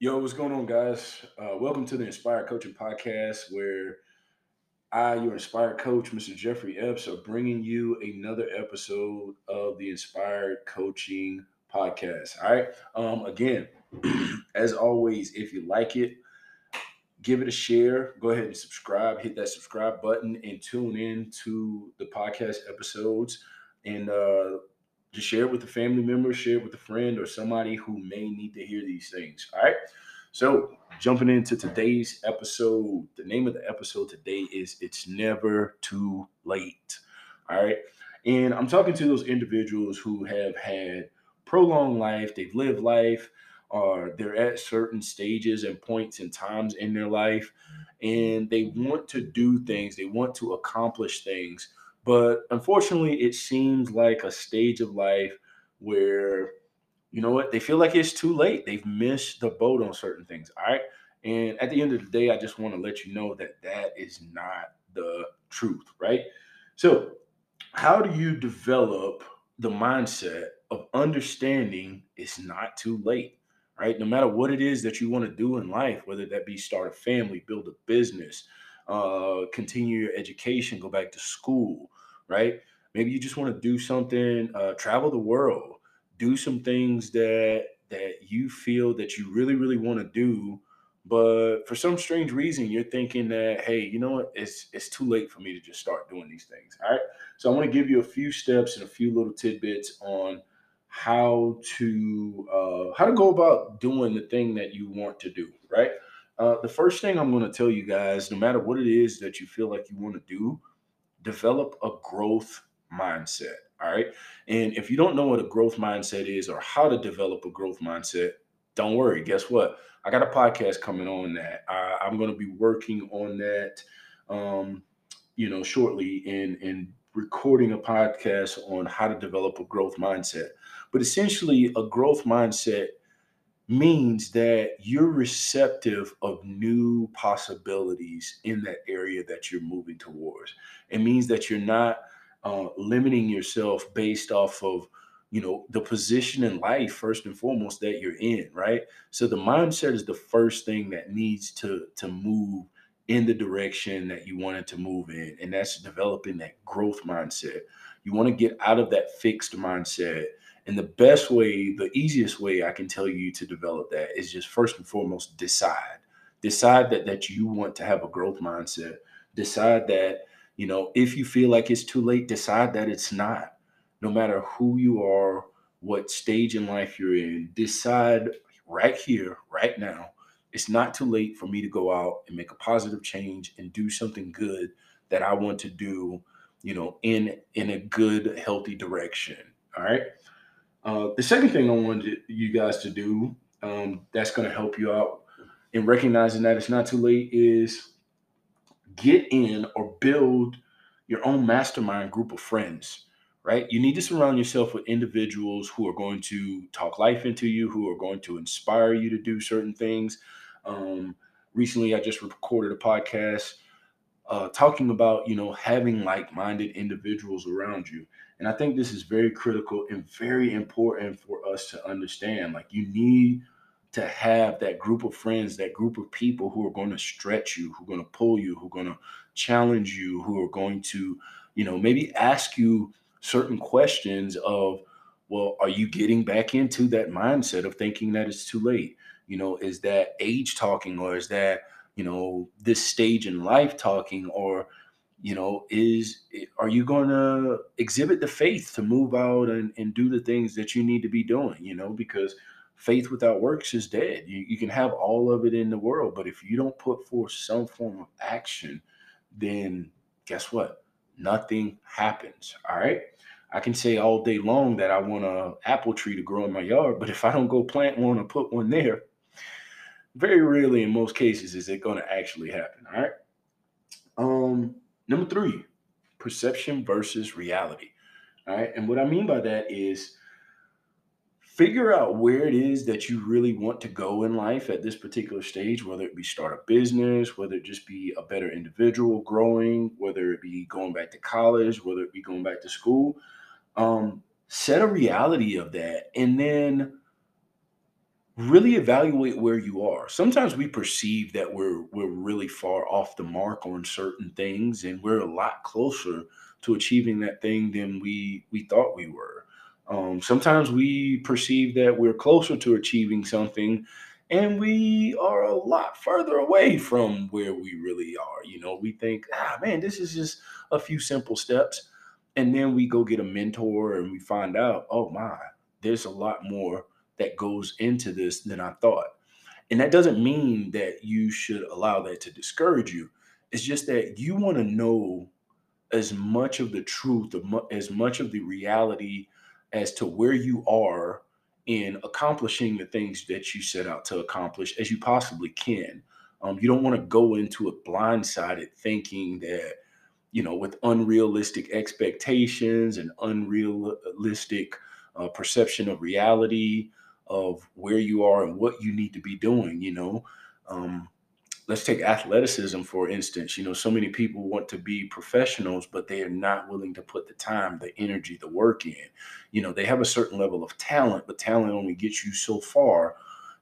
Yo, what's going on, guys? Uh, welcome to the Inspired Coaching Podcast, where I, your inspired coach, Mr. Jeffrey Epps, are bringing you another episode of the Inspired Coaching Podcast. All right. Um, again, as always, if you like it, give it a share. Go ahead and subscribe. Hit that subscribe button and tune in to the podcast episodes. And uh, just share it with a family member, share it with a friend, or somebody who may need to hear these things. All right. So, jumping into today's episode, the name of the episode today is It's Never Too Late. All right. And I'm talking to those individuals who have had prolonged life, they've lived life, or they're at certain stages and points and times in their life, and they want to do things, they want to accomplish things but unfortunately, it seems like a stage of life where, you know what, they feel like it's too late. They've missed the boat on certain things. All right. And at the end of the day, I just want to let you know that that is not the truth. Right. So, how do you develop the mindset of understanding it's not too late? Right. No matter what it is that you want to do in life, whether that be start a family, build a business, uh, continue your education, go back to school, right? Maybe you just want to do something, uh, travel the world, do some things that that you feel that you really, really want to do, but for some strange reason, you're thinking that, hey, you know what, it's it's too late for me to just start doing these things. All right. So I want to give you a few steps and a few little tidbits on how to uh, how to go about doing the thing that you want to do, right? Uh, the first thing I'm going to tell you guys, no matter what it is that you feel like you want to do, develop a growth mindset. All right. And if you don't know what a growth mindset is or how to develop a growth mindset, don't worry. Guess what? I got a podcast coming on that. I, I'm going to be working on that, um, you know, shortly and and recording a podcast on how to develop a growth mindset. But essentially, a growth mindset means that you're receptive of new possibilities in that area that you're moving towards. It means that you're not uh, limiting yourself based off of you know the position in life first and foremost that you're in right so the mindset is the first thing that needs to to move in the direction that you wanted to move in and that's developing that growth mindset you want to get out of that fixed mindset and the best way, the easiest way I can tell you to develop that is just first and foremost decide. Decide that that you want to have a growth mindset. Decide that, you know, if you feel like it's too late, decide that it's not. No matter who you are, what stage in life you're in, decide right here, right now. It's not too late for me to go out and make a positive change and do something good that I want to do, you know, in in a good, healthy direction. All right. Uh, the second thing I wanted you guys to do um, that's going to help you out in recognizing that it's not too late is get in or build your own mastermind group of friends, right? You need to surround yourself with individuals who are going to talk life into you, who are going to inspire you to do certain things. Um, recently, I just recorded a podcast uh, talking about you know having like-minded individuals around you and i think this is very critical and very important for us to understand. Like you need to have that group of friends that group of people who are going to stretch you who are going to pull you who are going to challenge you who are going to you know maybe ask you certain questions of well are you getting back into that mindset of thinking that it's too late? You know is that age talking or is that you know this stage in life talking or you know is are you going to exhibit the faith to move out and, and do the things that you need to be doing you know because faith without works is dead you, you can have all of it in the world but if you don't put forth some form of action then guess what nothing happens all right i can say all day long that i want a apple tree to grow in my yard but if i don't go plant one or put one there very rarely in most cases is it going to actually happen. All right. Um, number three, perception versus reality. All right. And what I mean by that is figure out where it is that you really want to go in life at this particular stage, whether it be start a business, whether it just be a better individual growing, whether it be going back to college, whether it be going back to school. Um, set a reality of that and then really evaluate where you are. Sometimes we perceive that we're we're really far off the mark on certain things and we're a lot closer to achieving that thing than we we thought we were. Um, sometimes we perceive that we're closer to achieving something and we are a lot further away from where we really are. You know, we think, ah, man, this is just a few simple steps. And then we go get a mentor and we find out, oh my, there's a lot more that goes into this than I thought. And that doesn't mean that you should allow that to discourage you. It's just that you want to know as much of the truth, as much of the reality as to where you are in accomplishing the things that you set out to accomplish as you possibly can. Um, you don't want to go into it blindsided thinking that, you know, with unrealistic expectations and unrealistic uh, perception of reality of where you are and what you need to be doing, you know. Um, let's take athleticism for instance. You know so many people want to be professionals but they are not willing to put the time the energy the work in. You know they have a certain level of talent but talent only gets you so far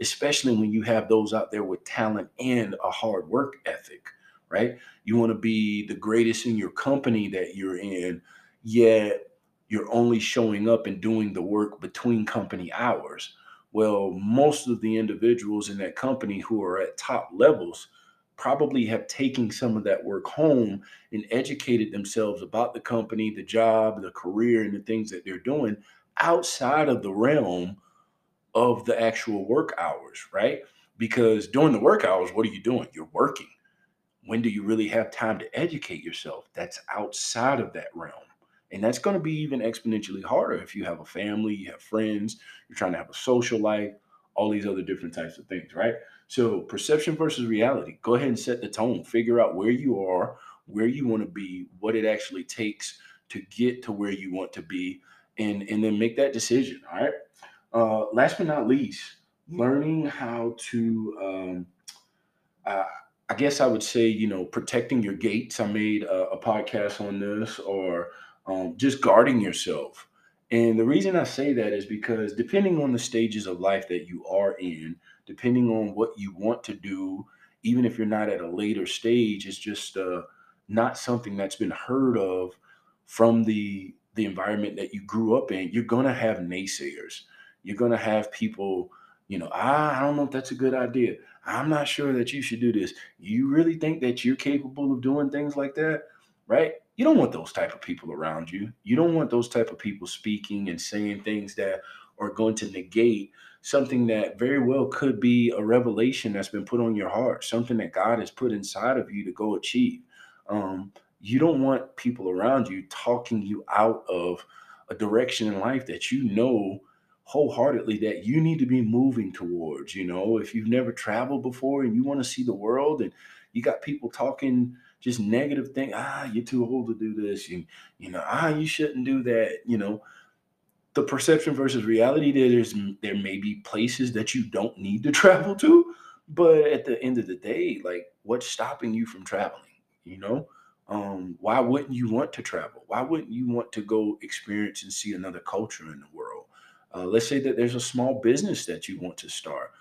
especially when you have those out there with talent and a hard work ethic right? You want to be the greatest in your company that you're in yet you're only showing up and doing the work between company hours well, most of the individuals in that company who are at top levels probably have taken some of that work home and educated themselves about the company, the job, the career, and the things that they're doing outside of the realm of the actual work hours, right? Because during the work hours, what are you doing? You're working. When do you really have time to educate yourself? That's outside of that realm. And that's going to be even exponentially harder if you have a family, you have friends, you're trying to have a social life, all these other different types of things, right? So, perception versus reality. Go ahead and set the tone. Figure out where you are, where you want to be, what it actually takes to get to where you want to be, and and then make that decision. All right. Uh, last but not least, learning how to. Um, uh, I guess I would say, you know, protecting your gates. I made a, a podcast on this, or um, just guarding yourself. And the reason I say that is because depending on the stages of life that you are in, depending on what you want to do, even if you're not at a later stage, it's just uh, not something that's been heard of from the the environment that you grew up in. You're gonna have naysayers. You're gonna have people, you know, ah, I don't know if that's a good idea. I'm not sure that you should do this. You really think that you're capable of doing things like that, right? You don't want those type of people around you. You don't want those type of people speaking and saying things that are going to negate something that very well could be a revelation that's been put on your heart, something that God has put inside of you to go achieve. Um, you don't want people around you talking you out of a direction in life that you know wholeheartedly that you need to be moving towards. You know, if you've never traveled before and you want to see the world and you got people talking just negative thing. Ah, you're too old to do this. You, you know, ah, you shouldn't do that. You know, the perception versus reality. There's there may be places that you don't need to travel to, but at the end of the day, like what's stopping you from traveling? You know, um, why wouldn't you want to travel? Why wouldn't you want to go experience and see another culture in the world? Uh, let's say that there's a small business that you want to start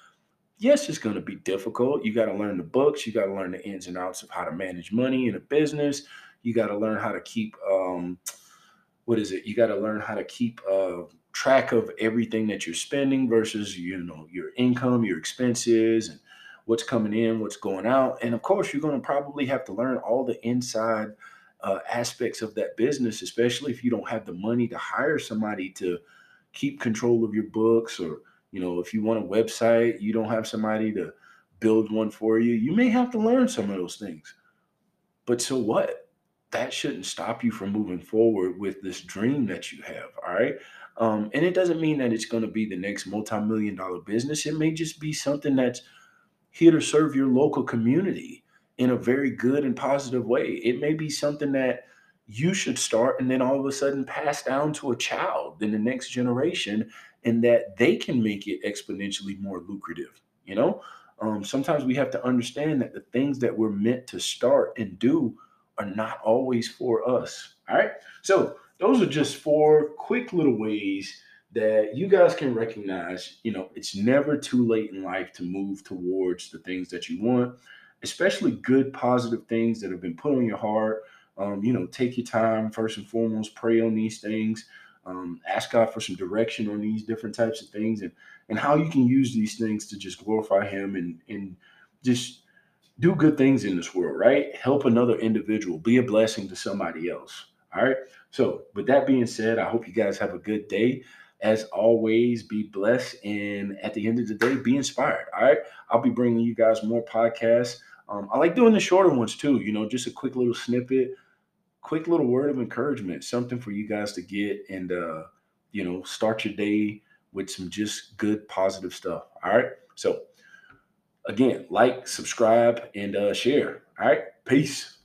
yes, it's going to be difficult. You got to learn the books. You got to learn the ins and outs of how to manage money in a business. You got to learn how to keep, um, what is it? You got to learn how to keep uh, track of everything that you're spending versus, you know, your income, your expenses, and what's coming in, what's going out. And of course, you're going to probably have to learn all the inside uh, aspects of that business, especially if you don't have the money to hire somebody to keep control of your books or you know, if you want a website, you don't have somebody to build one for you, you may have to learn some of those things. But so what? That shouldn't stop you from moving forward with this dream that you have. All right. Um, and it doesn't mean that it's going to be the next multi-million dollar business. It may just be something that's here to serve your local community in a very good and positive way. It may be something that you should start and then all of a sudden pass down to a child in the next generation and that they can make it exponentially more lucrative. You know, um, sometimes we have to understand that the things that we're meant to start and do are not always for us. All right. So, those are just four quick little ways that you guys can recognize, you know, it's never too late in life to move towards the things that you want, especially good, positive things that have been put on your heart. Um, you know, take your time first and foremost, pray on these things, um, ask God for some direction on these different types of things, and and how you can use these things to just glorify Him and and just do good things in this world, right? Help another individual, be a blessing to somebody else. All right. So, with that being said, I hope you guys have a good day. As always, be blessed. And at the end of the day, be inspired. All right. I'll be bringing you guys more podcasts. Um, I like doing the shorter ones too, you know, just a quick little snippet, quick little word of encouragement, something for you guys to get and, uh, you know, start your day with some just good, positive stuff. All right. So, again, like, subscribe, and uh, share. All right. Peace.